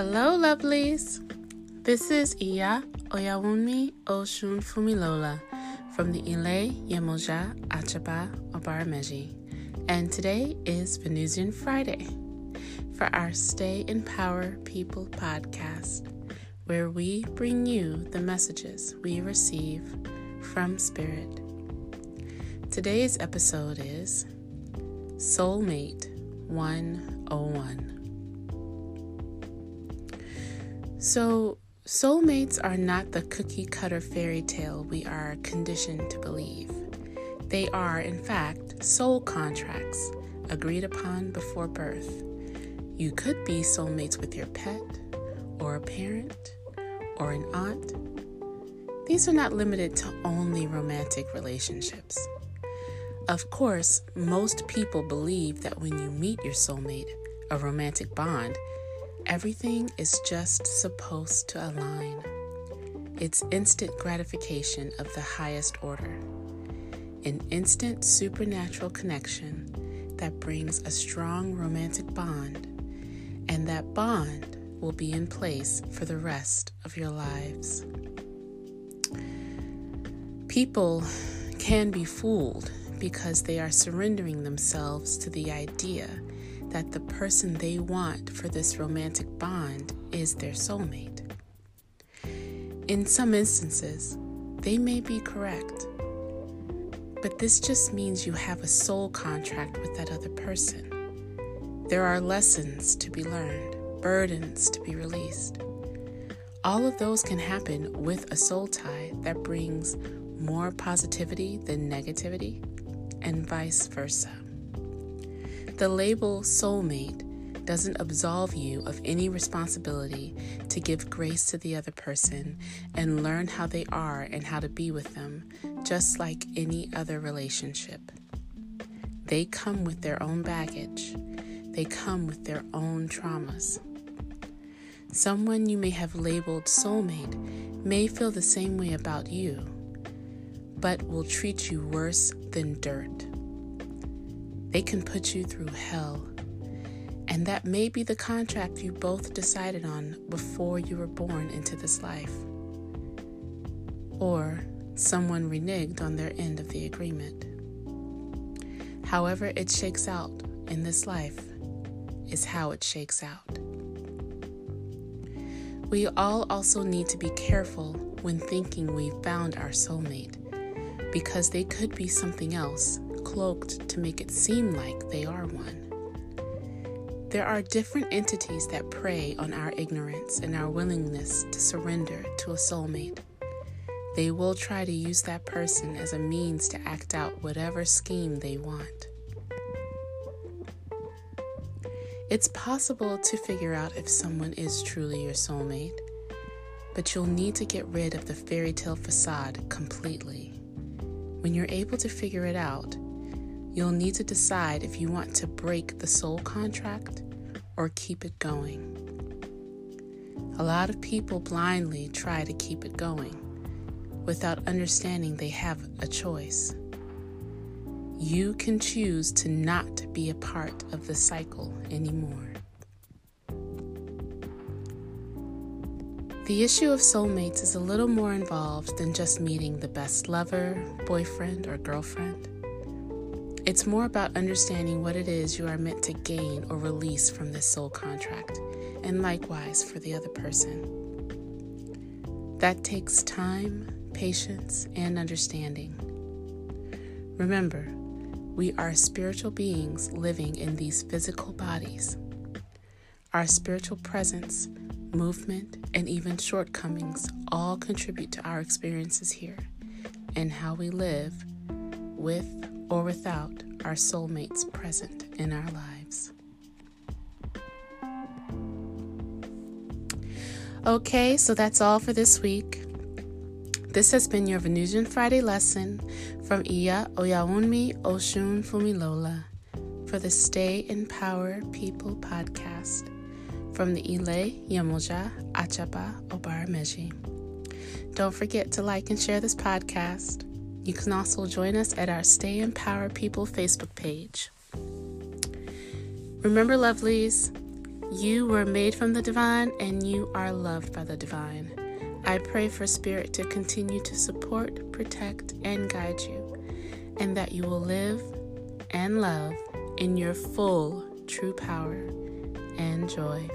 Hello, lovelies. This is Iya Oyawunmi Osunfunmilola from the Ile Yemoja Achaba Obarameji, and today is Venusian Friday for our Stay in Power People podcast, where we bring you the messages we receive from Spirit. Today's episode is Soulmate 101. So, soulmates are not the cookie cutter fairy tale we are conditioned to believe. They are, in fact, soul contracts agreed upon before birth. You could be soulmates with your pet, or a parent, or an aunt. These are not limited to only romantic relationships. Of course, most people believe that when you meet your soulmate, a romantic bond, Everything is just supposed to align. It's instant gratification of the highest order, an instant supernatural connection that brings a strong romantic bond, and that bond will be in place for the rest of your lives. People can be fooled because they are surrendering themselves to the idea that the person they want for this romantic bond is their soulmate. In some instances, they may be correct, but this just means you have a soul contract with that other person. There are lessons to be learned, burdens to be released. All of those can happen with a soul tie that brings more positivity than negativity, and vice versa. The label soulmate doesn't absolve you of any responsibility to give grace to the other person and learn how they are and how to be with them, just like any other relationship. They come with their own baggage, they come with their own traumas. Someone you may have labeled soulmate may feel the same way about you, but will treat you worse than dirt. They can put you through hell. And that may be the contract you both decided on before you were born into this life. Or someone reneged on their end of the agreement. However, it shakes out in this life is how it shakes out. We all also need to be careful when thinking we've found our soulmate because they could be something else cloaked to make it seem like they are one. There are different entities that prey on our ignorance and our willingness to surrender to a soulmate. They will try to use that person as a means to act out whatever scheme they want. It's possible to figure out if someone is truly your soulmate, but you'll need to get rid of the fairy tale facade completely. When you're able to figure it out, You'll need to decide if you want to break the soul contract or keep it going. A lot of people blindly try to keep it going without understanding they have a choice. You can choose to not be a part of the cycle anymore. The issue of soulmates is a little more involved than just meeting the best lover, boyfriend, or girlfriend. It's more about understanding what it is you are meant to gain or release from this soul contract, and likewise for the other person. That takes time, patience, and understanding. Remember, we are spiritual beings living in these physical bodies. Our spiritual presence, movement, and even shortcomings all contribute to our experiences here and how we live with or without our soulmates present in our lives. Okay, so that's all for this week. This has been your Venusian Friday lesson from Iya Oyawunmi Oshun Fumilola for the Stay in Power People podcast from the Ile Yemoja Achaba Obarameji. Don't forget to like and share this podcast. You can also join us at our Stay in Power People Facebook page. Remember, lovelies, You were made from the divine and you are loved by the divine. I pray for Spirit to continue to support, protect, and guide you, and that you will live and love in your full true power and joy.